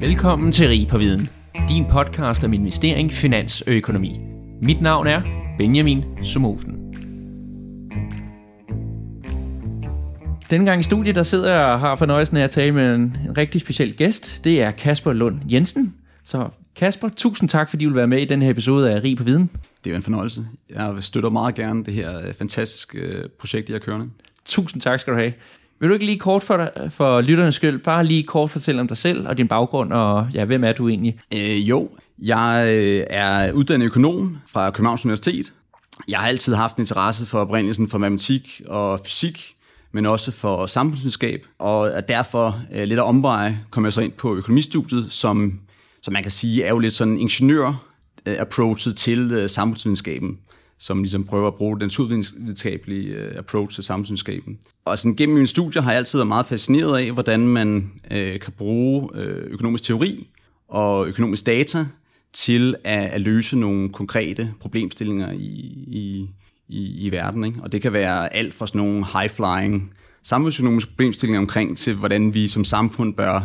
Velkommen til Rig på Viden, din podcast om investering, finans og økonomi. Mit navn er Benjamin Sumofen. Denne gang i studiet, der sidder jeg og har fornøjelsen af at tale med en, en rigtig speciel gæst. Det er Kasper Lund Jensen. Så Kasper, tusind tak, fordi du vil være med i den her episode af Rig på Viden. Det er en fornøjelse. Jeg støtter meget gerne det her øh, fantastiske øh, projekt, jeg kører. Tusind tak skal du have. Vil du ikke lige kort for, dig, for lytternes skyld, bare lige kort fortælle om dig selv og din baggrund, og ja, hvem er du egentlig? Øh, jo, jeg øh, er uddannet økonom fra Københavns Universitet. Jeg har altid haft en interesse for oprindelsen for matematik og fysik, men også for samfundsvidenskab, og derfor øh, lidt af omveje kom jeg så ind på økonomistudiet, som, som man kan sige er jo lidt sådan ingeniør-approachet øh, til samfundsvidenskaben som ligesom prøver at bruge den naturvidenskabelige øh, approach til samfundsvidenskaben. Og sådan gennem mine studier har jeg altid været meget fascineret af, hvordan man øh, kan bruge øh, økonomisk teori og økonomisk data til at, at løse nogle konkrete problemstillinger i, i, i, i verden. Ikke? Og det kan være alt fra sådan nogle high-flying samfundsøkonomiske problemstillinger omkring til, hvordan vi som samfund bør,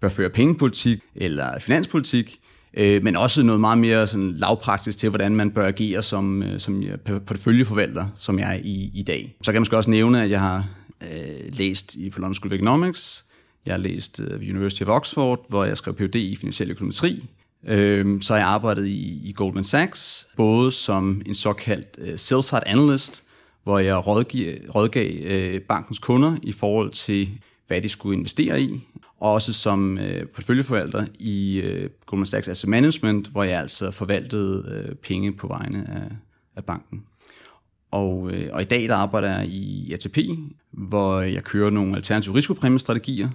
bør føre pengepolitik eller finanspolitik, øh, men også noget meget mere sådan lavpraktisk til, hvordan man bør agere som, øh, som porteføljeforvalter, som jeg er i, i dag. Så kan man måske også nævne, at jeg har øh, læst i på London School of Economics, jeg har læst øh, ved University of Oxford, hvor jeg skrev Ph.D. i finansiel økonometri, øh, så har jeg arbejdet i, i Goldman Sachs, både som en såkaldt øh, sell-side analyst, hvor jeg rådgiv, rådgav øh, bankens kunder i forhold til, hvad de skulle investere i, og også som øh, portføljeforvalter i øh, Goldman Sachs Asset Management, hvor jeg altså forvaltede øh, penge på vegne af, af banken. Og, øh, og i dag der arbejder jeg i ATP, hvor jeg kører nogle alternative risikopræmiestrategier.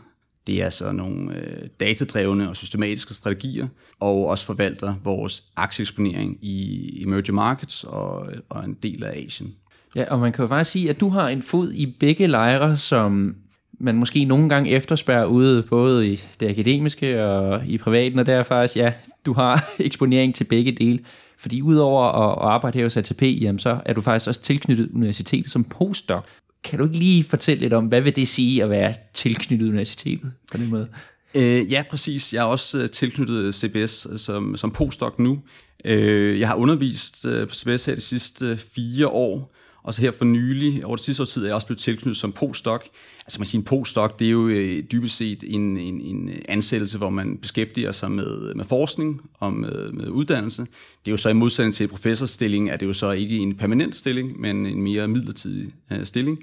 Det er altså nogle øh, datadrevne og systematiske strategier, og også forvalter vores aktieeksponering i emerging markets og, og en del af Asien. Ja, og man kan jo faktisk sige, at du har en fod i begge lejre som man måske nogle gange efterspørger ude, både i det akademiske og i privaten, og der er faktisk, ja, du har eksponering til begge dele. Fordi udover at, arbejde her hos ATP, jamen, så er du faktisk også tilknyttet universitetet som postdoc. Kan du ikke lige fortælle lidt om, hvad vil det sige at være tilknyttet universitetet på den måde? Øh, ja, præcis. Jeg er også øh, tilknyttet CBS øh, som, som postdoc nu. Øh, jeg har undervist øh, på CBS her de sidste fire år, og så her for nylig, over det sidste år tid, er jeg også blevet tilknyttet som postdoc. Altså man siger, en postdoc, det er jo øh, dybest set en, en, en øh, ansættelse, hvor man beskæftiger sig med, med forskning og med, med uddannelse. Det er jo så i modsætning til professorstilling, er det jo så ikke en permanent stilling, men en mere midlertidig øh, stilling.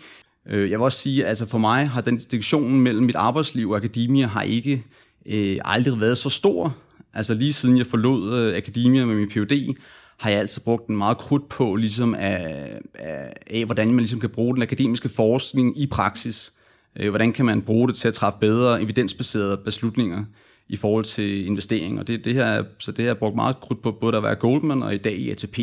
Øh, jeg vil også sige, at altså for mig har den distinktion mellem mit arbejdsliv og akademia har ikke øh, aldrig været så stor. Altså lige siden jeg forlod øh, akademia med min Ph.D., har jeg altid brugt en meget krudt på, ligesom af, af, af, hvordan man ligesom kan bruge den akademiske forskning i praksis. Øh, hvordan kan man bruge det til at træffe bedre evidensbaserede beslutninger i forhold til investering. Og det, det her, så det har jeg brugt meget krudt på, både at være Goldman og i dag i ATP.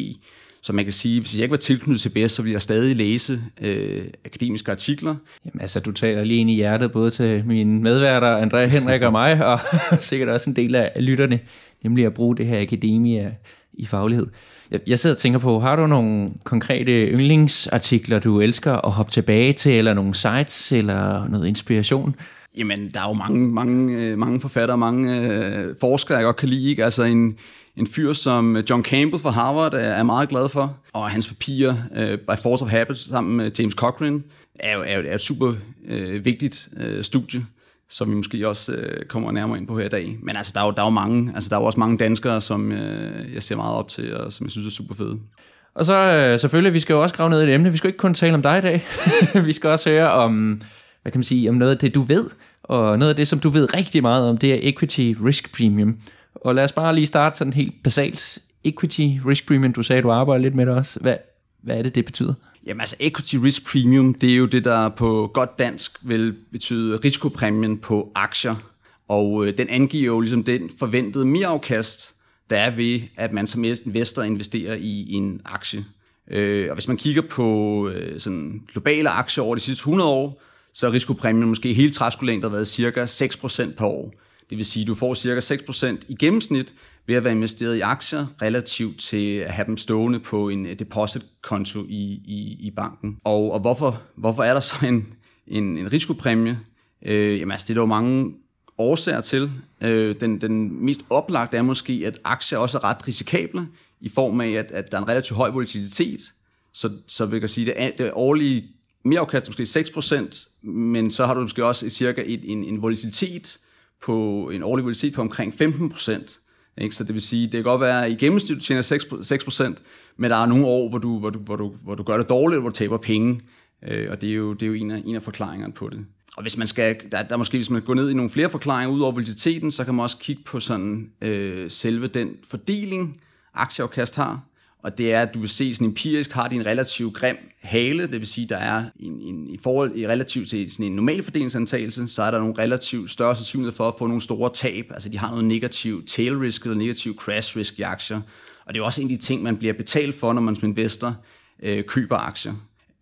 Så man kan sige, hvis jeg ikke var tilknyttet CBS, så ville jeg stadig læse øh, akademiske artikler. Jamen altså, du taler lige ind i hjertet, både til mine medværter, Andrea Henrik og mig, og sikkert også en del af lytterne, nemlig at bruge det her akademia i faglighed. Jeg, jeg sidder og tænker på, har du nogle konkrete yndlingsartikler, du elsker at hoppe tilbage til, eller nogle sites, eller noget inspiration? Jamen, der er jo mange, mange, øh, mange forfattere, mange øh, forskere, jeg godt kan lide. Ikke? Altså en, en fyr som øh, John Campbell fra Harvard er meget glad for, og hans papirer øh, By Force of Habit sammen med James Cochrane er jo, er jo er et super øh, vigtigt øh, studie som vi måske også øh, kommer nærmere ind på her i dag. Men altså, der er jo, der er jo mange, altså, der er jo også mange danskere, som øh, jeg ser meget op til, og som jeg synes er super fede. Og så øh, selvfølgelig, vi skal jo også grave ned i et emne. Vi skal ikke kun tale om dig i dag. vi skal også høre om, hvad kan man sige, om noget af det, du ved. Og noget af det, som du ved rigtig meget om, det er equity risk premium. Og lad os bare lige starte sådan helt basalt. Equity risk premium, du sagde, du arbejder lidt med det også. Hvad, hvad er det, det betyder? Jamen altså equity risk premium, det er jo det, der på godt dansk vil betyde risikopræmien på aktier. Og øh, den angiver jo ligesom den forventede merafkast, der er ved, at man som investor investerer i en aktie. Øh, og hvis man kigger på øh, sådan globale aktier over de sidste 100 år, så er risikopræmien måske hele træskolængder været cirka 6% per år. Det vil sige, at du får cirka 6% i gennemsnit ved at være investeret i aktier, relativt til at have dem stående på en øh, depositkonto i, i, i banken. Og, og hvorfor, hvorfor er der så en, en, en risikopræmie? Øh, jamen altså, det er der jo mange årsager til. Øh, den, den mest oplagte er måske, at aktier også er ret risikable, i form af, at, at der er en relativt høj volatilitet. Så, så vil jeg sige, at det årlige mereafkast er måske 6%, men så har du måske også cirka et, en, en volatilitet på en årlig volatilitet på omkring 15%. Ikke? Så det vil sige, det kan godt være, at i gennemsnit du tjener 6%, men der er nogle år, hvor du, hvor du, hvor du, hvor du gør det dårligt, hvor du taber penge. Øh, og det er jo, det er jo en, af, en af forklaringerne på det. Og hvis man skal, der, der måske, hvis man går ned i nogle flere forklaringer ud over volatiliteten, så kan man også kigge på sådan øh, selve den fordeling, aktieafkast har. Og det er, at du vil se, sådan empirisk har de en relativt grim hale, det vil sige, der er en, en, i forhold i relativt til sådan en normal fordelingsantagelse, så er der nogle relativt større sandsynlighed for at få nogle store tab. Altså de har noget negativ tail risk eller negativ crash risk i aktier. Og det er også en af de ting, man bliver betalt for, når man som investor øh, køber aktier.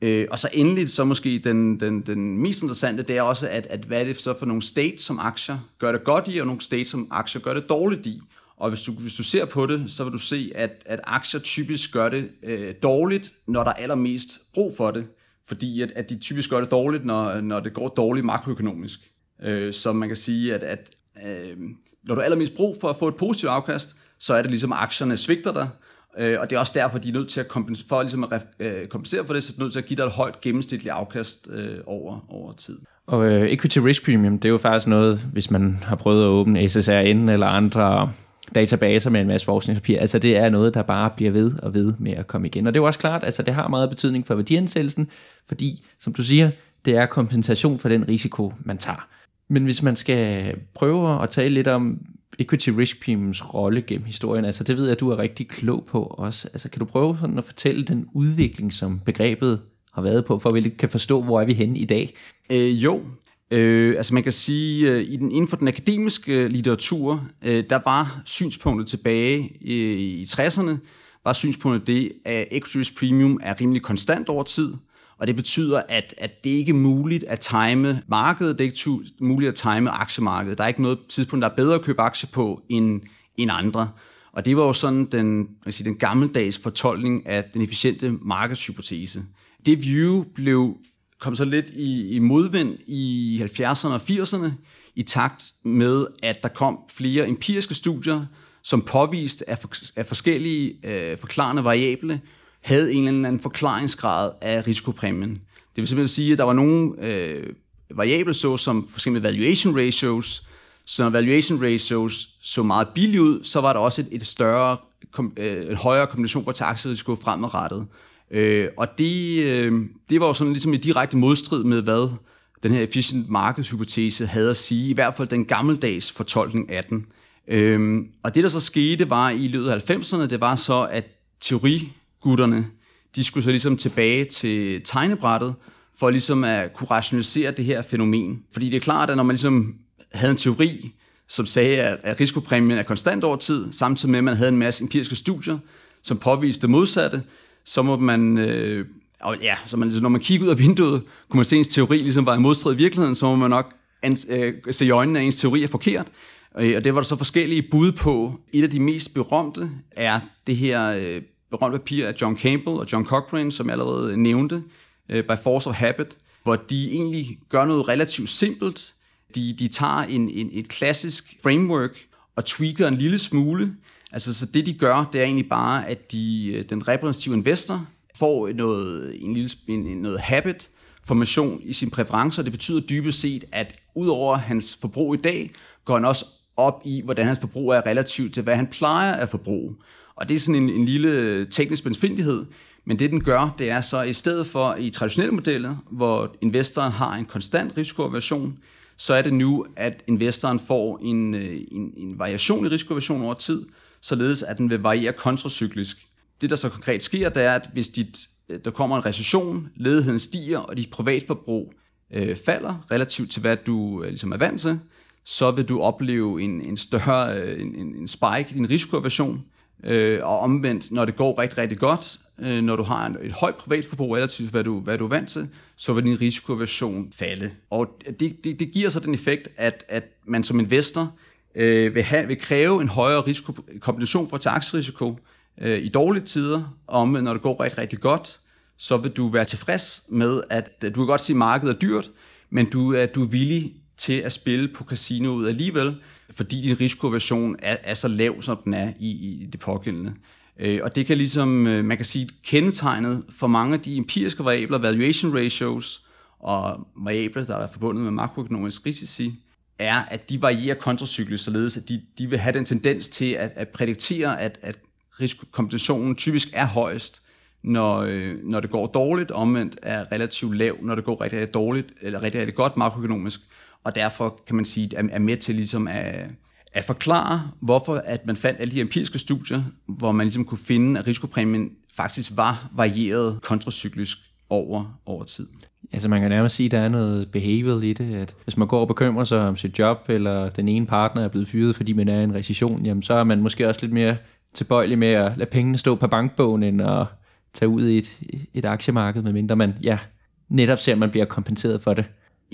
Øh, og så endelig, så måske den, den, den mest interessante, det er også, at, at hvad er det så for nogle states, som aktier gør det godt i, og nogle states, som aktier gør det dårligt i. Og hvis du, hvis du ser på det, så vil du se, at, at aktier typisk gør det øh, dårligt, når der er allermest brug for det. Fordi at, at de typisk gør det dårligt, når, når det går dårligt makroøkonomisk. Øh, så man kan sige, at, at øh, når du har allermest brug for at få et positivt afkast, så er det ligesom, at aktierne svigter dig, Øh, og det er også derfor, de er nødt til at kompensere for, ligesom at øh, kompensere for det, så er nødt til at give dig et højt gennemsnitligt afkast øh, over, over tid. Og øh, equity risk premium, det er jo faktisk noget, hvis man har prøvet at åbne SSRN eller andre databaser med en masse forskningspapir, altså det er noget, der bare bliver ved og ved med at komme igen. Og det er jo også klart, altså det har meget betydning for værdiansættelsen, fordi, som du siger, det er kompensation for den risiko, man tager. Men hvis man skal prøve at tale lidt om equity risk premiums rolle gennem historien, altså det ved jeg, at du er rigtig klog på også. Altså kan du prøve sådan at fortælle den udvikling, som begrebet har været på, for at vi kan forstå, hvor er vi henne i dag? Øh, jo, Øh, altså man kan sige, øh, i den, inden for den akademiske øh, litteratur, øh, der var synspunktet tilbage øh, i, i 60'erne, var synspunktet det, at equity premium er rimelig konstant over tid, og det betyder, at, at det ikke er muligt at time markedet, det er ikke muligt at time aktiemarkedet. Der er ikke noget tidspunkt, der er bedre at købe aktier på end, end andre. Og det var jo sådan den, jeg sige, den gammeldags fortolkning af den efficiente markedshypotese. Det view blev kom så lidt i, i modvind i 70'erne og 80'erne, i takt med, at der kom flere empiriske studier, som påviste, at, for, at forskellige øh, forklarende variable havde en eller anden forklaringsgrad af risikopræmien. Det vil simpelthen sige, at der var nogle øh, variable, så som for eksempel valuation ratios, så når valuation ratios så meget billige ud, så var der også et, et større, kom, øh, en højere kombination for aktierisiko fremadrettet. Øh, og det, øh, det var jo sådan ligesom i direkte modstrid med, hvad den her efficient markedshypotese havde at sige, i hvert fald den gammeldags fortolkning af den. Øh, og det, der så skete, var i løbet af 90'erne, det var så, at teorigutterne, de skulle så ligesom tilbage til tegnebrættet, for ligesom at kunne rationalisere det her fænomen. Fordi det er klart, at når man ligesom havde en teori, som sagde, at risikopræmien er konstant over tid, samtidig med, at man havde en masse empiriske studier, som påviste det modsatte, så må man, øh, og ja, så man, når man kigger ud af vinduet, kunne man se, at ens teori ligesom var i modstrid i virkeligheden, så må man nok ans, øh, se i øjnene, at ens teori er forkert. Øh, og det var der så forskellige bud på. Et af de mest berømte er det her øh, berømte papir af John Campbell og John Cochrane, som jeg allerede nævnte, øh, By Force of Habit, hvor de egentlig gør noget relativt simpelt. De, de tager en, en, et klassisk framework og tweaker en lille smule. Altså, så det de gør, det er egentlig bare, at de, øh, den repræsentative investor får noget, en lille, en, noget habit, formation i sine præferencer. Det betyder dybest set, at udover hans forbrug i dag, går han også op i, hvordan hans forbrug er relativt til, hvad han plejer at forbruge. Og det er sådan en, en lille øh, teknisk benfindighed, men det den gør, det er så i stedet for i traditionelle modeller, hvor investoren har en konstant risikoversion, så er det nu, at investoren får en, øh, en, en variation i risikoversion over tid, således at den vil variere kontracyklisk. Det, der så konkret sker, det er, at hvis dit, øh, der kommer en recession, ledigheden stiger, og dit privatforbrug øh, falder relativt til, hvad du øh, ligesom er vant til, så vil du opleve en, en større øh, en, en spike i din risikoversion. Øh, og omvendt, når det går rigtig, rigtig godt, øh, når du har en, et højt privatforbrug relativt til, hvad du, hvad du er vant til, så vil din risikoversion falde. Og det, det, det giver så den effekt, at, at man som investor øh, vil, have, vil kræve en højere risiko, kombination for taksrisiko øh, i dårlige tider, og når det går rigtig, rigtig godt, så vil du være tilfreds med, at, at du kan godt sige, at markedet er dyrt, men du, at du er villig til at spille på casinoet alligevel, fordi din risikoversion er, er så lav, som den er i, i det pågældende. Øh, og det kan ligesom, øh, man kan sige, kendetegnet for mange af de empiriske variabler, valuation ratios og variabler, der er forbundet med makroøkonomisk risici, er, at de varierer kontracyklisk, således at de, de vil have den tendens til at, at prædiktere, at, at risikokompensationen typisk er højest, når, øh, når det går dårligt, omvendt er relativt lav, når det går rigtig, rigtig dårligt, eller rigtig, rigtig godt makroøkonomisk, og derfor kan man sige, er, er med til ligesom at, at forklare, hvorfor at man fandt alle de empiriske studier, hvor man ligesom kunne finde, at risikopræmien faktisk var varieret kontracyklisk over, over tid. Altså man kan nærmest sige, at der er noget behavioral i det, at hvis man går og bekymrer sig om sit job, eller den ene partner er blevet fyret, fordi man er i en recession, jamen så er man måske også lidt mere tilbøjelig med at lade pengene stå på bankbogen, end at tage ud i et, et aktiemarked, medmindre man ja, netop ser, at man bliver kompenseret for det.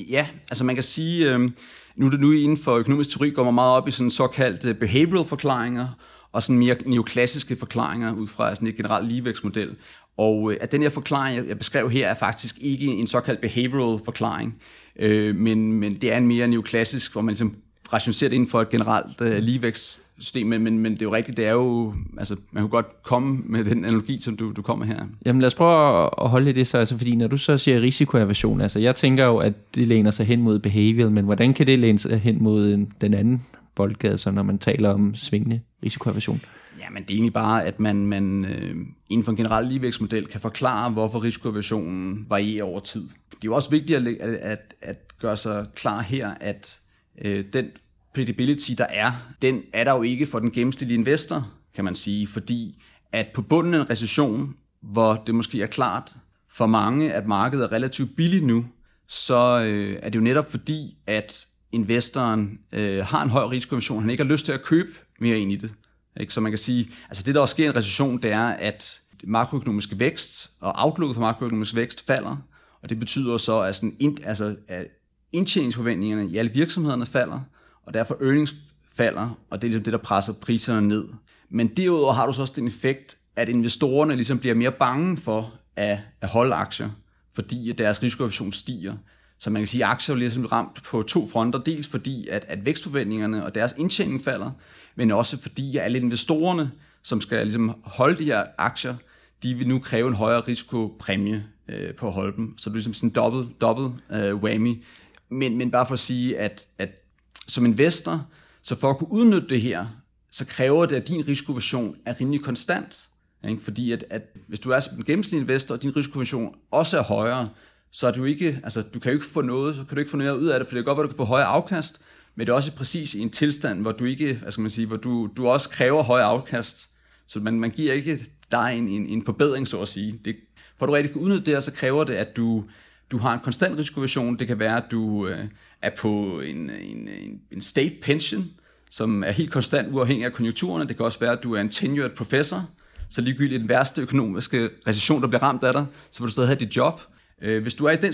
Ja, altså man kan sige, øh, nu er det nu inden for økonomisk teori, går man meget op i sådan såkaldte behavioral forklaringer, og sådan mere neoklassiske forklaringer ud fra sådan et generelt ligevægtsmodel. Og øh, at den her forklaring, jeg beskrev her, er faktisk ikke en såkaldt behavioral forklaring, øh, men, men det er en mere neoklassisk, hvor man ligesom rationaliserer det inden for et generelt øh, ligevækstsystem, men, men, men det er jo rigtigt, det er jo, altså man kunne godt komme med den analogi, som du, du kommer her. Jamen lad os prøve at holde det så, altså, fordi når du så siger risikoaversion, altså jeg tænker jo, at det læner sig hen mod behavioral, men hvordan kan det læne sig hen mod øh, den anden boldgade, så når man taler om svingende risikoaversion? Ja, men det er egentlig bare, at man, man øh, inden for en generel ligevægtsmodel kan forklare, hvorfor risikoversionen varierer over tid. Det er jo også vigtigt at, at, at gøre sig klar her, at øh, den predictability, der er, den er der jo ikke for den gennemsnitlige investor, kan man sige, fordi at på bunden af en recession, hvor det måske er klart for mange, at markedet er relativt billigt nu, så øh, er det jo netop fordi, at investoren øh, har en høj risikoversion, han ikke har lyst til at købe mere ind i det. Ikke? Så man kan sige, altså det der også sker i en recession, det er, at makroøkonomisk vækst og outlooket for makroøkonomisk vækst falder, og det betyder så, at, sådan, ind, altså, at indtjeningsforventningerne i alle virksomhederne falder, og derfor earnings falder, og det er ligesom det, der presser priserne ned. Men derudover har du så også den effekt, at investorerne ligesom bliver mere bange for at, at holde aktier, fordi deres risikoaversion stiger. Så man kan sige, at aktier bliver ligesom ramt på to fronter. Dels fordi, at, at vækstforventningerne og deres indtjening falder, men også fordi, alle investorerne, som skal ligesom holde de her aktier, de vil nu kræve en højere risikopræmie øh, på at holde dem. Så det er ligesom sådan en dobbelt, dobbelt øh, whammy. Men, men bare for at sige, at, at som investor, så for at kunne udnytte det her, så kræver det, at din risikoversion er rimelig konstant. Ikke? Fordi at, at hvis du er en gennemsnitlig investor, og din risikoversion også er højere, så er du ikke, altså du kan jo ikke få noget, så kan du ikke få noget ud af det, for det er godt, at du kan få højere afkast, men det er også præcis i en tilstand, hvor du ikke, hvad skal man sige, hvor du, du også kræver høj afkast, så man, man giver ikke dig en, en, en forbedring, så at sige. Det, for at du rigtig kan udnytte det her, så kræver det, at du, du har en konstant risikoversion. Det kan være, at du øh, er på en, en, en, en state pension, som er helt konstant uafhængig af konjunkturerne. Det kan også være, at du er en tenured professor, så ligegyldigt den værste økonomiske recession, der bliver ramt af dig, så vil du stadig have dit job. Øh, hvis du er i den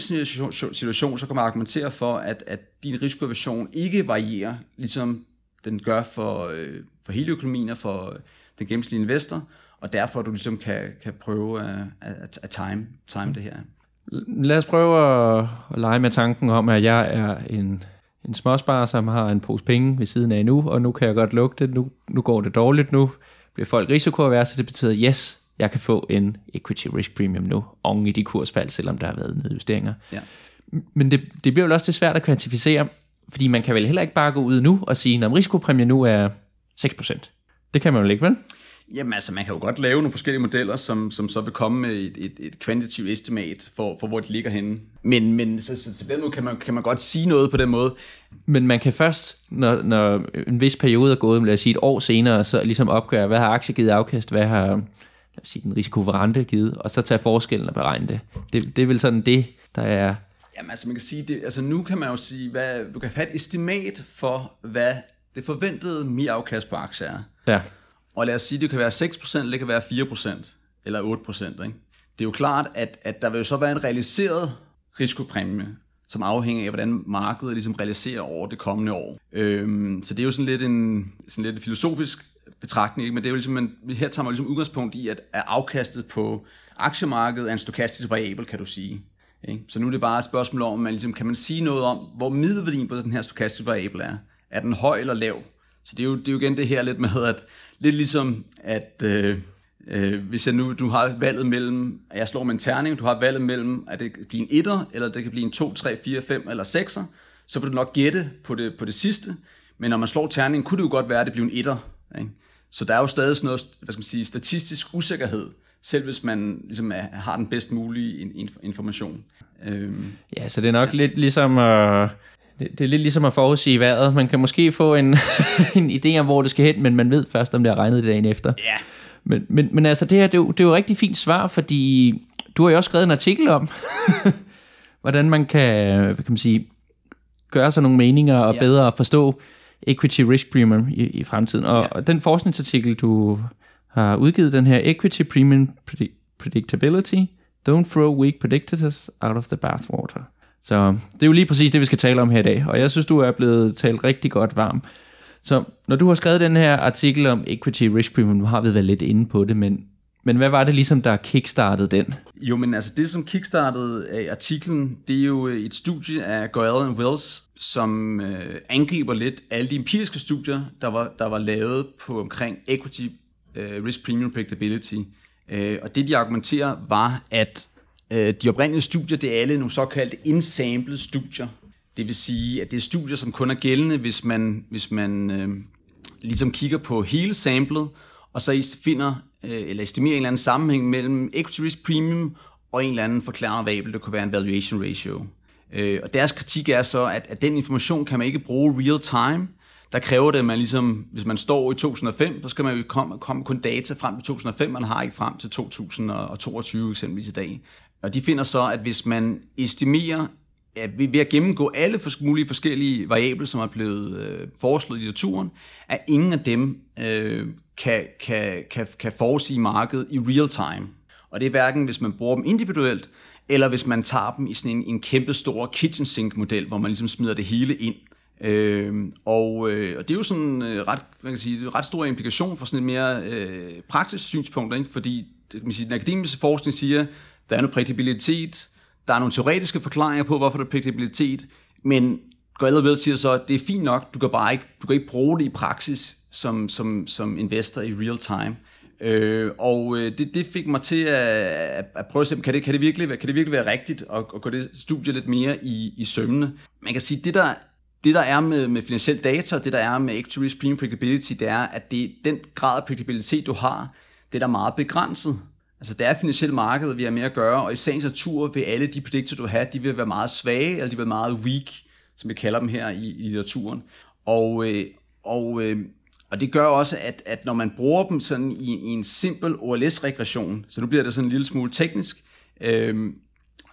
situation, så kan man argumentere for, at, at din risikoversion ikke varierer, ligesom den gør for, øh, for hele økonomien og for øh, den gennemsnitlige investor, og derfor du ligesom kan, kan prøve at, at, at time, time det her. Lad os prøve at, at lege med tanken om, at jeg er en, en småspar, som har en pose penge ved siden af nu, og nu kan jeg godt lugte, nu, nu går det dårligt, nu bliver folk risikoaverse, det betyder, yes, jeg kan få en equity risk premium nu, oven i de kursfald, selvom der har været nedjusteringer. Ja. Men det, det bliver jo også det svært at kvantificere, fordi man kan vel heller ikke bare gå ud nu og sige, at risikopræmien nu er 6%. Det kan man jo ikke, vel? Jamen altså, man kan jo godt lave nogle forskellige modeller, som, som så vil komme med et, et, et kvantitativt estimat for, for, hvor de ligger henne. Men, men så, så, så på den måde kan man, kan man godt sige noget på den måde. Men man kan først, når, når en vis periode er gået, lad os sige et år senere, så ligesom opgøre, hvad har aktie givet afkast, hvad har lad os sige, den risikovarante givet, og så tage forskellen og beregne det. det. Det er vel sådan det, der er... Jamen altså, man kan sige, det, altså nu kan man jo sige, hvad, du kan have et estimat for, hvad det forventede mere afkast på aktier er. Ja. Og lad os sige, det kan være 6%, eller det kan være 4%, eller 8%. Ikke? Det er jo klart, at, at der vil jo så være en realiseret risikopræmie, som afhænger af, hvordan markedet ligesom realiserer over det kommende år. Øhm, så det er jo sådan lidt en sådan lidt en filosofisk betragtning, ikke? men det er jo ligesom, man, her tager man ligesom udgangspunkt i, at, at afkastet på aktiemarkedet er en stokastisk variabel, kan du sige. Ikke? Så nu er det bare et spørgsmål om, man ligesom, kan man sige noget om, hvor middelværdien på den her stokastiske variabel er? Er den høj eller lav? Så det er jo, det er jo igen det her lidt med, at lidt ligesom, at øh, øh, hvis jeg nu du har valget mellem, at jeg slår med en terning, du har valget mellem, at det kan blive en etter, eller det kan blive en 2, 3, 4, 5 eller 6'er, så vil du nok gætte på det, på det sidste. Men når man slår terningen, kunne det jo godt være, at det bliver en etter. Ikke? Så der er jo stadig sådan noget hvad skal man sige, statistisk usikkerhed, selv hvis man ligesom er, har den bedst mulige information. Øhm. Ja, så det er nok ja. lidt ligesom at... Det, det er lidt ligesom at forudsige vejret. Man kan måske få en, en idé om, hvor det skal hen, men man ved først, om det er regnet dagen efter. Ja. Men, men, men altså, det her, det er, jo, det er jo et rigtig fint svar, fordi du har jo også skrevet en artikel om, hvordan man kan, hvad kan man sige, gøre sig nogle meninger og ja. bedre forstå equity risk premium i, i fremtiden. Og, ja. og den forskningsartikel, du har udgivet, den her equity premium predictability, don't throw weak predictors out of the bathwater. Så det er jo lige præcis det, vi skal tale om her i dag, og jeg synes, du er blevet talt rigtig godt varm. Så når du har skrevet den her artikel om equity risk premium, nu har vi været lidt inde på det, men, men hvad var det ligesom, der kickstartede den? Jo, men altså det, som kickstartede øh, artiklen, det er jo øh, et studie af Goyle and Wells, som øh, angriber lidt alle de empiriske studier, der var, der var lavet på omkring equity øh, risk premium predictability. Øh, og det, de argumenterer, var, at øh, de oprindelige studier, det er alle nogle såkaldte insamplede studier. Det vil sige, at det er studier, som kun er gældende, hvis man, hvis man øh, ligesom kigger på hele samlet, og så finder øh, eller estimerer en eller anden sammenhæng mellem equity risk premium og en eller anden forklarende variabel, der kunne være en valuation ratio. Øh, og deres kritik er så, at, at den information kan man ikke bruge real time. Der kræver det, at man ligesom, hvis man står i 2005, så skal man jo komme, komme kun data frem til 2005, man har ikke frem til 2022 eksempelvis i dag. Og de finder så, at hvis man estimerer, ja, ved at gennemgå alle mulige forskellige variable, som er blevet øh, foreslået i litteraturen, at ingen af dem øh, kan, kan, kan, kan forudsige markedet i real time. Og det er hverken, hvis man bruger dem individuelt, eller hvis man tager dem i sådan en, en kæmpe stor kitchen sink model, hvor man ligesom smider det hele ind. Øh, og, øh, og det er jo sådan øh, ret, man kan sige, ret stor implikation for sådan et mere øh, praktisk synspunkt, ikke? fordi det, kan man sige, den akademiske forskning siger, der er noget prædiktibilitet, der er nogle teoretiske forklaringer på, hvorfor der er prædiktibilitet, men Goel ved siger så, at det er fint nok, du kan bare ikke, du kan ikke bruge det i praksis som, som, som investor i real time. Øh, og øh, det, det fik mig til at, at prøve at se, kan det, kan det, virkelig, kan det virkelig være rigtigt at, at gå det studie lidt mere i, i sømne. Man kan sige, det der, det der er med, med finansiel data, og det der er med actual premium predictability, det er, at det, den grad af predictabilitet, du har, det er der meget begrænset. Altså det er finansielle marked, vi har med at gøre, og i sagens natur vil alle de predictor, du har, de vil være meget svage, eller de vil være meget weak, som vi kalder dem her i, i litteraturen. Og, øh, og øh, og det gør også, at, at når man bruger dem sådan i, i en simpel OLS-regression, så nu bliver det sådan en lille smule teknisk, øh,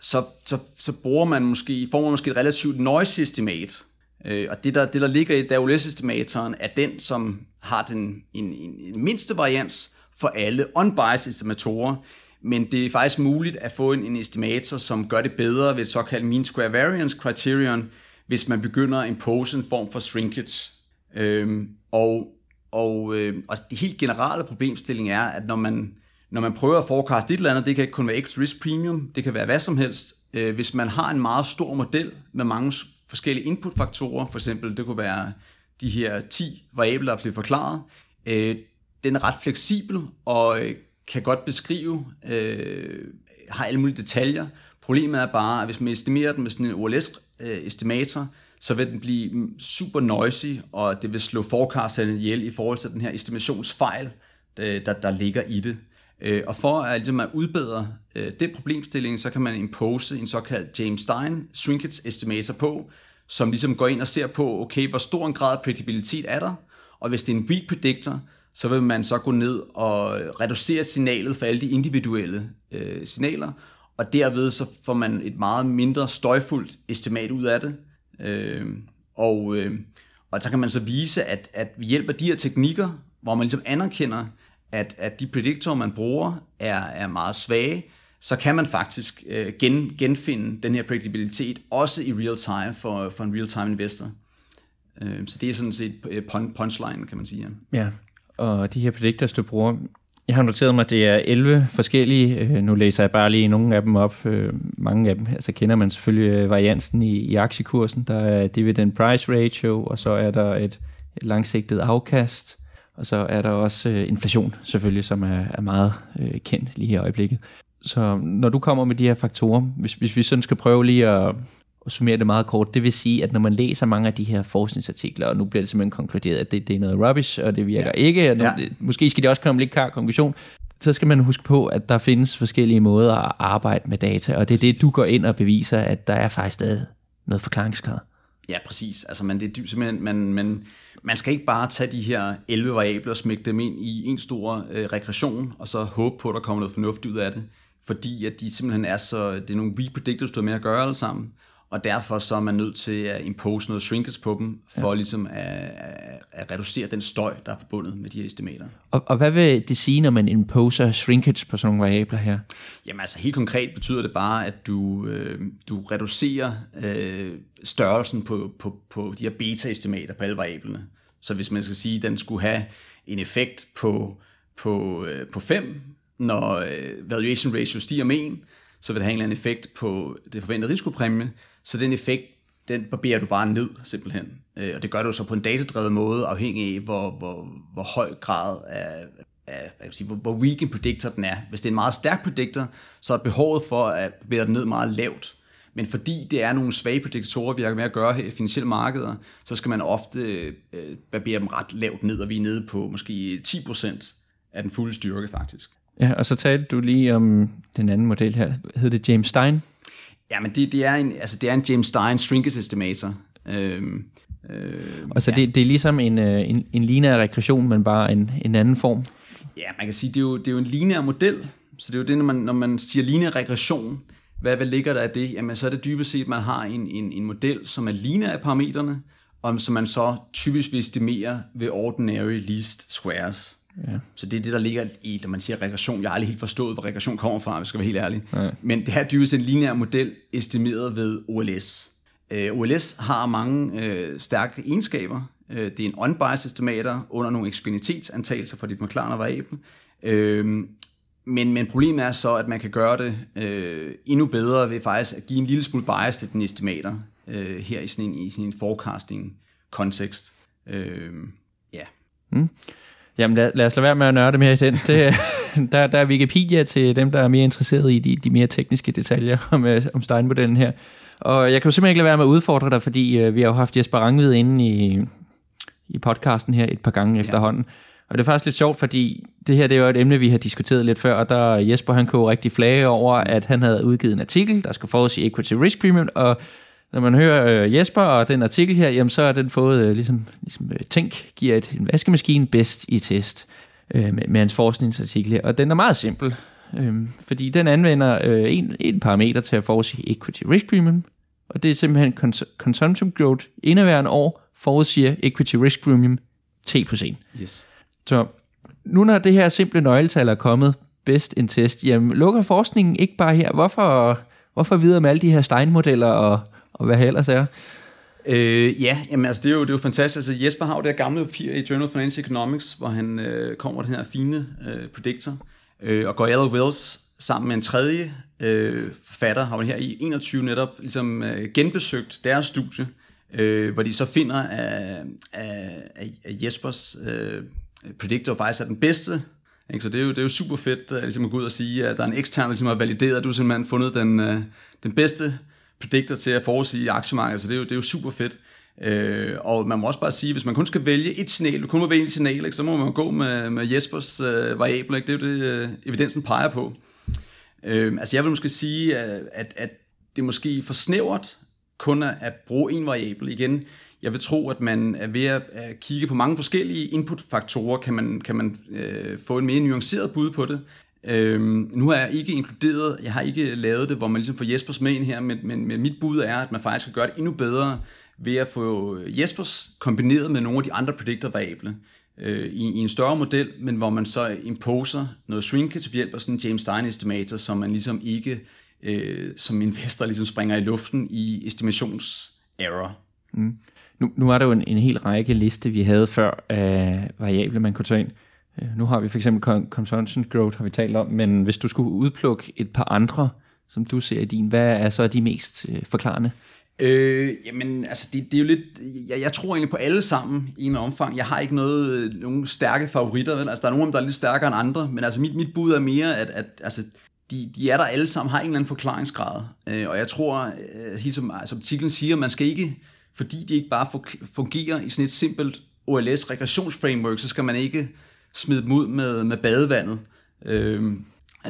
så, så, så bruger man måske, får man måske et relativt noise-estimat. Øh, og det der, det, der ligger i OLS-estimatoren, er den, som har den, en, en, en mindste varians for alle unbiased estimatorer. Men det er faktisk muligt at få en, en estimator, som gør det bedre ved et såkaldt mean square variance criterion, hvis man begynder at impose en form for shrinkage. Øhm, og og, øh, og det helt generelle problemstilling er, at når man, når man prøver at forecast et eller andet, det kan ikke kun være X risk premium, det kan være hvad som helst. Øh, hvis man har en meget stor model med mange forskellige inputfaktorer, for eksempel det kunne være de her 10 variabler, der bliver forklaret, øh, den er ret fleksibel og øh, kan godt beskrive, øh, har alle mulige detaljer. Problemet er bare, at hvis man estimerer den med sådan en OLS-estimator, øh, så vil den blive super noisy, og det vil slå forecasterne ihjel i forhold til den her estimationsfejl, øh, der, der ligger i det. Og for at, ligesom at udbedre øh, det problemstilling, så kan man impose en såkaldt James Stein shrinkage estimator på, som ligesom går ind og ser på, okay, hvor stor en grad af predictabilitet er der, og hvis det er en weak predictor, så vil man så gå ned og reducere signalet for alle de individuelle øh, signaler, og derved så får man et meget mindre støjfuldt estimat ud af det, Øh, og, øh, og så kan man så vise, at, at ved hjælp af de her teknikker, hvor man ligesom anerkender, at, at de prediktorer, man bruger, er, er meget svage, så kan man faktisk øh, gen, genfinde den her predictabilitet, også i real time for, for en real time investor. Øh, så det er sådan set øh, punchline, kan man sige. Ja, og de her predictors, du bruger, Jeg har noteret mig, at det er 11 forskellige. Øh, nu læser jeg bare lige nogle af dem op. Øh, mange af dem, altså kender man selvfølgelig øh, variansen i, i aktiekursen. Der er dividend price ratio, og så er der et, et langsigtet afkast, og så er der også inflation selvfølgelig, som er, er meget øh, kendt lige i øjeblikket. Så når du kommer med de her faktorer, hvis, hvis vi sådan skal prøve lige at, at summere det meget kort, det vil sige, at når man læser mange af de her forskningsartikler, og nu bliver det simpelthen konkluderet, at det, det er noget rubbish, og det virker ja. ikke, og nu, ja. måske skal det også komme lidt klar konklusion, så skal man huske på, at der findes forskellige måder at arbejde med data, og det er det, du går ind og beviser, at der er faktisk stadig noget forklaringsgrad. Ja, præcis. Altså, man, det er simpelthen, man, man, man skal ikke bare tage de her 11 variabler og smække dem ind i en stor øh, regression, og så håbe på, at der kommer noget fornuft ud af det. Fordi at de simpelthen er så, det er nogle weak predictors, du har med at gøre alle sammen og derfor så er man nødt til at impose noget shrinkage på dem, for ja. ligesom at, at, reducere den støj, der er forbundet med de her estimater. Og, og hvad vil det sige, når man imposer shrinkage på sådan nogle variabler her? Jamen altså helt konkret betyder det bare, at du, øh, du reducerer øh, størrelsen på, på, på de her beta-estimater på alle variablerne. Så hvis man skal sige, at den skulle have en effekt på, på, øh, på 5, når øh, valuation ratio stiger med 1, så vil det have en eller anden effekt på det forventede risikopræmie, så den effekt, den barberer du bare ned simpelthen. Øh, og det gør du så på en datadrevet måde, afhængig af, hvor, hvor, hvor høj grad af, af hvad sige, hvor, hvor weak en predictor den er. Hvis det er en meget stærk predictor, så er behovet for at barbere den ned meget lavt. Men fordi det er nogle svage prediktorer, vi har med at gøre her i finansielle markeder, så skal man ofte øh, barbere dem ret lavt ned, og vi er nede på måske 10% af den fulde styrke faktisk. Ja, og så talte du lige om den anden model her. Hedder det James Stein? Ja, men det, det, er, en, altså det er en James Stein shrinkage estimator. Øhm, øh, og så ja. det, det er ligesom en, øh, en, en lineær regression, men bare en, en anden form? Ja, man kan sige, det er jo, det er jo en lineær model. Så det er jo det, når man, når man siger lineær regression, hvad, hvad ligger der af det? Jamen, så er det dybest set, at man har en, en, en model, som er lineær i parametrene, og som man så typisk vil estimere ved ordinary least squares. Ja. Så det er det, der ligger i, når man siger regression. Jeg har aldrig helt forstået, hvor regression kommer fra, hvis jeg skal være helt ærlig. Ja. Men det her er dybest en lineær model, estimeret ved OLS. Øh, OLS har mange uh, stærke egenskaber. Uh, det er en unbiased estimator under nogle eksponentitetsantagelser for de forklarende variable. Uh, men, men problemet er så, at man kan gøre det uh, endnu bedre ved faktisk at give en lille smule bias til den estimator uh, her i sådan en, i sådan en forecasting-kontekst. Uh, ja. Mm. Jamen lad, lad os lade være med at nørde mere i den. Det, der, der er Wikipedia til dem, der er mere interesseret i de, de mere tekniske detaljer om, øh, om Stein-modellen her. Og jeg kan jo simpelthen ikke lade være med at udfordre dig, fordi øh, vi har jo haft Jesper Rangvid inde i, i podcasten her et par gange ja. efterhånden. Og det er faktisk lidt sjovt, fordi det her det er jo et emne, vi har diskuteret lidt før, og der Jesper han kunne rigtig flage over, at han havde udgivet en artikel, der skulle forudsige equity risk premium, og når man hører øh, Jesper og den artikel her, jamen så er den fået, øh, ligesom, ligesom øh, Tænk giver et, en vaskemaskine bedst i test øh, med, med hans forskningsartikel her. Og den er meget simpel, øh, fordi den anvender øh, en, en parameter til at forudsige equity risk premium, og det er simpelthen cons- consumption growth indeværende år forudsiger equity risk premium T plus 1. Yes. Så nu når det her simple nøgletal er kommet, bedst en test, jamen lukker forskningen ikke bare her? Hvorfor, hvorfor videre med alle de her Stein-modeller og og hvad ellers er. Øh, ja, jamen, altså, det, er jo, det er jo fantastisk. Altså, Jesper har jo det her gamle papir i Journal of Financial Economics, hvor han øh, kommer den her fine øh, predictor. Øh, og Goyal Wells sammen med en tredje øh, forfatter har jo her i 21 netop ligesom, øh, genbesøgt deres studie, øh, hvor de så finder, at, at, at Jespers øh, predictor faktisk er den bedste ikke? Så det er, jo, det er jo super fedt at, øh, ligesom at gå ud og sige, at der er en ekstern, der ligesom har valideret, at du simpelthen har fundet den, øh, den bedste predictor til at forudsige aktiemarkedet, så det er jo, det er jo super fedt. Øh, og man må også bare sige, hvis man kun skal vælge et signal, du kun må vælge et signal, ikke, så må man gå med, med Jespers øh, variable. Ikke? Det er jo det, øh, evidensen peger på. Øh, altså jeg vil måske sige, øh, at, at det er måske for snævert kun at bruge en variabel igen. Jeg vil tro, at man er ved at kigge på mange forskellige inputfaktorer, kan man, kan man øh, få en mere nuanceret bud på det. Øhm, nu har jeg ikke inkluderet, jeg har ikke lavet det, hvor man ligesom får Jespers med ind her, men, men, men mit bud er, at man faktisk kan gøre det endnu bedre ved at få Jespers kombineret med nogle af de andre predictor-variable øh, i, i en større model, men hvor man så imposer noget shrinkage ved hjælp af sådan en James Stein estimator, som man ligesom ikke øh, som investor ligesom springer i luften i estimations-error. Mm. Nu, nu var der jo en, en hel række liste, vi havde før af variable, man kunne tage ind. Øh, nu har vi for eksempel consumption growth, har vi talt om, men hvis du skulle udplukke et par andre, som du ser i din, hvad er så de mest øh, forklarende? Øh, jamen, altså, det, det er jo lidt... Jeg, jeg tror egentlig på alle sammen i en omfang. Jeg har ikke noget, øh, nogen stærke favoritter, vel? Altså, der er nogle der er lidt stærkere end andre, men altså, mit, mit bud er mere, at, at altså, de, de er der alle sammen, har en eller anden forklaringsgrad. Øh, og jeg tror, øh, ligesom, altså, som altså, artiklen siger, man skal ikke, fordi de ikke bare fungerer i sådan et simpelt OLS regressionsframework, så skal man ikke smide dem ud med, med badevandet. Øh,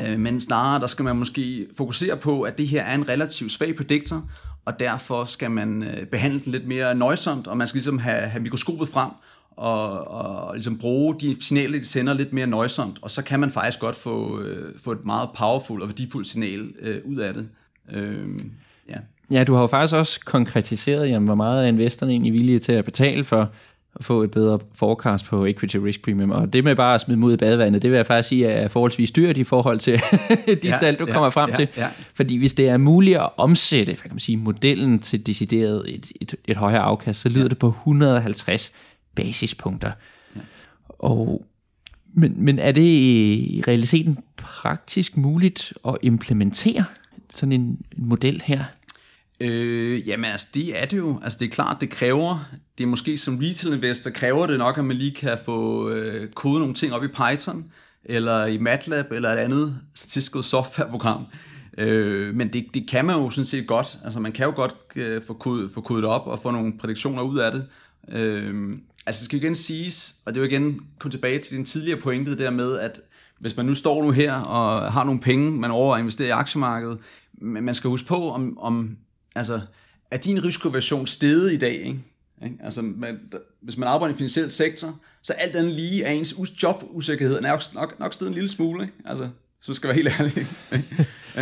øh, men snarere, der skal man måske fokusere på, at det her er en relativt svag predictor, og derfor skal man øh, behandle den lidt mere nøjsomt, og man skal ligesom have, have mikroskopet frem, og, og ligesom bruge de signaler, de sender lidt mere nøjsomt, og så kan man faktisk godt få, øh, få et meget powerful og værdifuldt signal øh, ud af det. Øh, ja. ja, du har jo faktisk også konkretiseret, jamen, hvor meget er investorerne egentlig villige til at betale for at få et bedre forecast på equity risk premium. Og det med bare at smide mod i badevandet, det vil jeg faktisk sige er forholdsvis dyrt i forhold til de ja, tal, du ja, kommer frem ja, til. Ja. Fordi hvis det er muligt at omsætte hvad kan man sige, modellen til decideret et, et, et højere afkast, så lyder ja. det på 150 basispunkter. Ja. Og, men, men er det i realiteten praktisk muligt at implementere sådan en, en model her? Øh, jamen altså, det er det jo. Altså det er klart, det kræver, det er måske som retail investor, kræver det nok, at man lige kan få øh, kodet nogle ting op i Python, eller i MATLAB, eller et andet statistisk softwareprogram. Øh, men det, det kan man jo sådan set godt. Altså man kan jo godt øh, få, kodet, få kodet op og få nogle prædiktioner ud af det. Øh, altså det skal igen siges, og det er jo igen komme tilbage til din tidligere pointe der med, at hvis man nu står nu her og har nogle penge, man overvejer at investere i aktiemarkedet, men man skal huske på, om, om altså, er din risikoversion steget i dag, ikke? Altså, man, hvis man arbejder i en finansiel sektor, så alt andet lige er ens jobusikkerhed nok, nok, nok steget en lille smule, ikke? Altså, så skal være helt ærlig.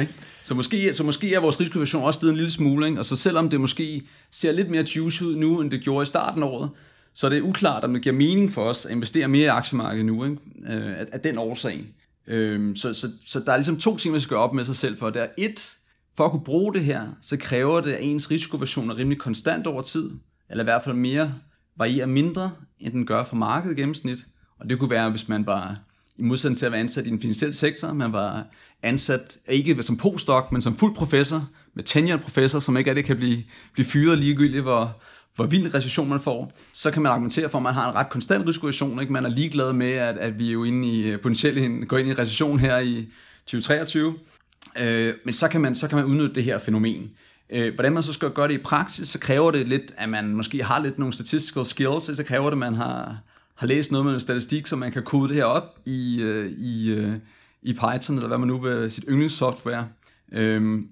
Ikke? Så, måske, så måske er vores risikoversion også steget en lille smule, ikke? og så selvom det måske ser lidt mere juice ud nu, end det gjorde i starten af året, så er det uklart, om det giver mening for os at investere mere i aktiemarkedet nu, ikke? Øh, af, af den årsag. Øh, så, så, så der er ligesom to ting, man skal gøre op med sig selv for. Det er et, for at kunne bruge det her, så kræver det, at ens risikoversion er rimelig konstant over tid, eller i hvert fald mere varierer mindre, end den gør for markedet gennemsnit. Og det kunne være, hvis man var i modsætning til at være ansat i den finansielle sektor, man var ansat ikke som postdoc, men som fuld professor, med tenured professor, som ikke det kan blive, blive fyret ligegyldigt, hvor, hvor vild recession man får, så kan man argumentere for, at man har en ret konstant risikoversion. Ikke? Man er ligeglad med, at, at vi er jo inde i, potentielt går ind i en recession her i 2023. Øh, men så kan, man, så kan man udnytte det her fænomen. Øh, hvordan man så skal gøre det i praksis, så kræver det lidt, at man måske har lidt nogle statistical skills, så kræver det, at man har, har læst noget med en statistik, så man kan kode det her op i, øh, i, øh, i Python, eller hvad man nu vil, sit yndlingssoftware. Øh,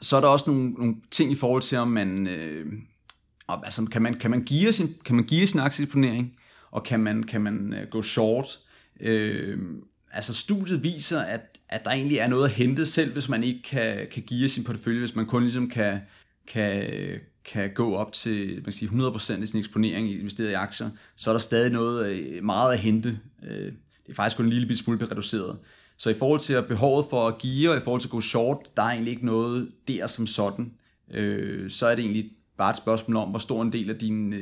så er der også nogle, nogle ting i forhold til, om man, øh, altså, kan man, kan man give sin, kan man give sin aktiedeponering, og kan man, kan man øh, gå short. Øh, altså studiet viser, at, at der egentlig er noget at hente, selv hvis man ikke kan, kan give sin portefølje, hvis man kun ligesom kan, kan, kan gå op til man kan sige, 100% i sin eksponering investeret i aktier, så er der stadig noget øh, meget at hente. Øh, det er faktisk kun en lille smule reduceret. Så i forhold til behovet for at give, og i forhold til at gå short, der er egentlig ikke noget der som sådan. Øh, så er det egentlig bare et spørgsmål om, hvor stor en del af din,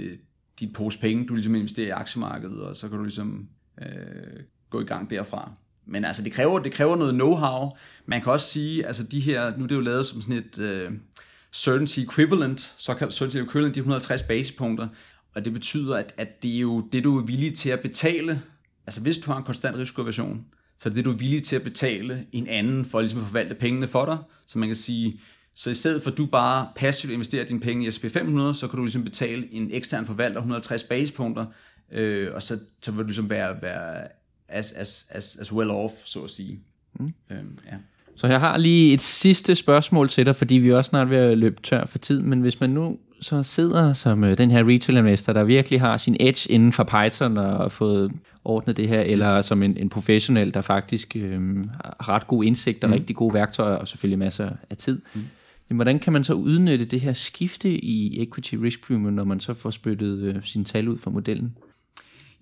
din pose penge, du ligesom investerer i aktiemarkedet, og så kan du ligesom øh, gå i gang derfra. Men altså, det kræver, det kræver noget know-how. Man kan også sige, altså de her, nu er det jo lavet som sådan et uh, certainty equivalent, såkaldt certainty equivalent, de 150 basispunkter, og det betyder, at, at det er jo det, du er villig til at betale, altså hvis du har en konstant risikoversion, så er det det, du er villig til at betale en anden for ligesom at forvalte pengene for dig. Så man kan sige, så i stedet for at du bare passivt investerer dine penge i S&P 500, så kan du ligesom betale en ekstern forvalter 160 basispunkter, øh, og så, så vil du ligesom være, være as, as, as, as well off, så at sige. Mm. Øhm, ja. Så jeg har lige et sidste spørgsmål til dig, fordi vi er også snart ved at løbe tør for tid, men hvis man nu så sidder som øh, den her retail investor, der virkelig har sin edge inden for Python og har fået ordnet det her, yes. eller som en, en professionel, der faktisk øh, har ret god indsigt og mm. rigtig gode værktøjer og selvfølgelig masser af tid. Mm. Men hvordan kan man så udnytte det her skifte i equity risk premium, når man så får spyttet øh, sine tal ud fra modellen?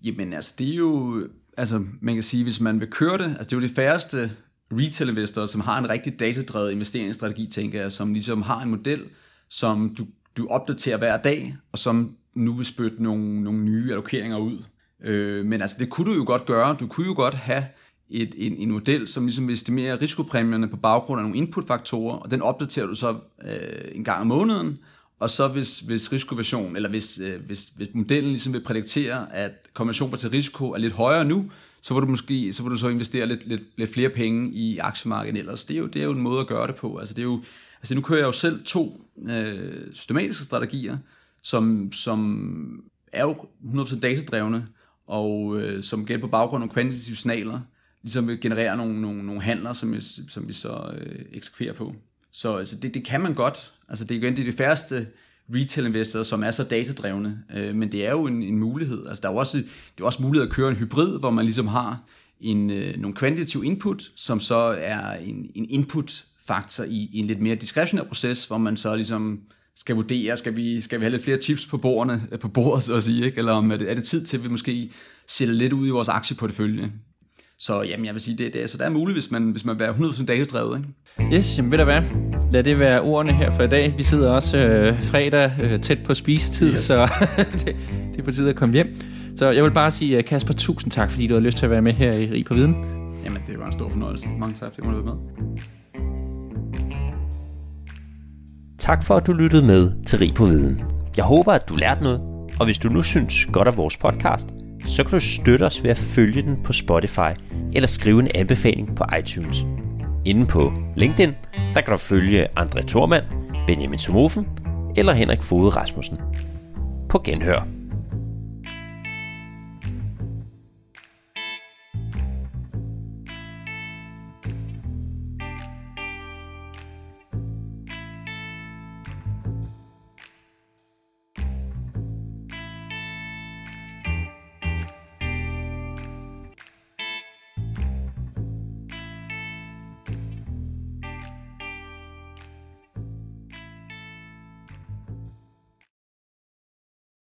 Jamen altså, det er jo altså man kan sige, hvis man vil køre det, altså det er jo de færreste retail-investorer, som har en rigtig datadrevet investeringsstrategi, tænker jeg, som ligesom har en model, som du, du opdaterer hver dag, og som nu vil spytte nogle, nogle nye allokeringer ud. Øh, men altså, det kunne du jo godt gøre. Du kunne jo godt have et, en, en model, som ligesom estimerer risikopræmierne på baggrund af nogle inputfaktorer, og den opdaterer du så øh, en gang om måneden, og så hvis, hvis risikoversion, eller hvis, øh, hvis, hvis modellen ligesom vil prædiktere, at kombination til risiko er lidt højere nu, så vil du måske så vil du så investere lidt, lidt, lidt flere penge i aktiemarkedet ellers. Det er, jo, det er jo en måde at gøre det på. Altså, det er jo, altså nu kører jeg jo selv to øh, systematiske strategier, som, som er jo 100% datadrevne, og øh, som gælder på baggrund af kvantitative signaler, ligesom vil generere nogle, nogle, nogle handler, som, vi, som vi så øh, eksekverer på. Så altså, det, det kan man godt. Altså, det er igen det er de færreste retail-investorer, som er så datadrevne, øh, men det er jo en, en mulighed. Altså, der er jo også, det er også mulighed at køre en hybrid, hvor man ligesom har en, øh, nogle kvantitative input, som så er en, en input-faktor i, i en lidt mere diskretionær proces, hvor man så ligesom skal vurdere, skal vi, skal vi have lidt flere chips på, bordene, på bordet, så at sige, ikke? eller om er det, er det tid til, at vi måske sætter lidt ud i vores aktieportefølje. Så jamen, jeg vil sige, det, det, så det er muligt, hvis man, hvis man vil være 100% datadrevet. Ikke? Yes, jamen ved du hvad? Lad det være ordene her for i dag. Vi sidder også øh, fredag øh, tæt på spisetid, yes. så det, det er på tide at komme hjem. Så jeg vil bare sige, øh, Kasper, tusind tak, fordi du har lyst til at være med her i Rig på Viden. Jamen, det var en stor fornøjelse. Mange tak, fordi du måtte være med. Tak for, at du lyttede med til Rig på Viden. Jeg håber, at du lærte noget, og hvis du nu synes godt af vores podcast – så kan du støtte os ved at følge den på Spotify eller skrive en anbefaling på iTunes. Inden på LinkedIn, der kan du følge André Thormand, Benjamin Somofen eller Henrik Fode Rasmussen. På genhør.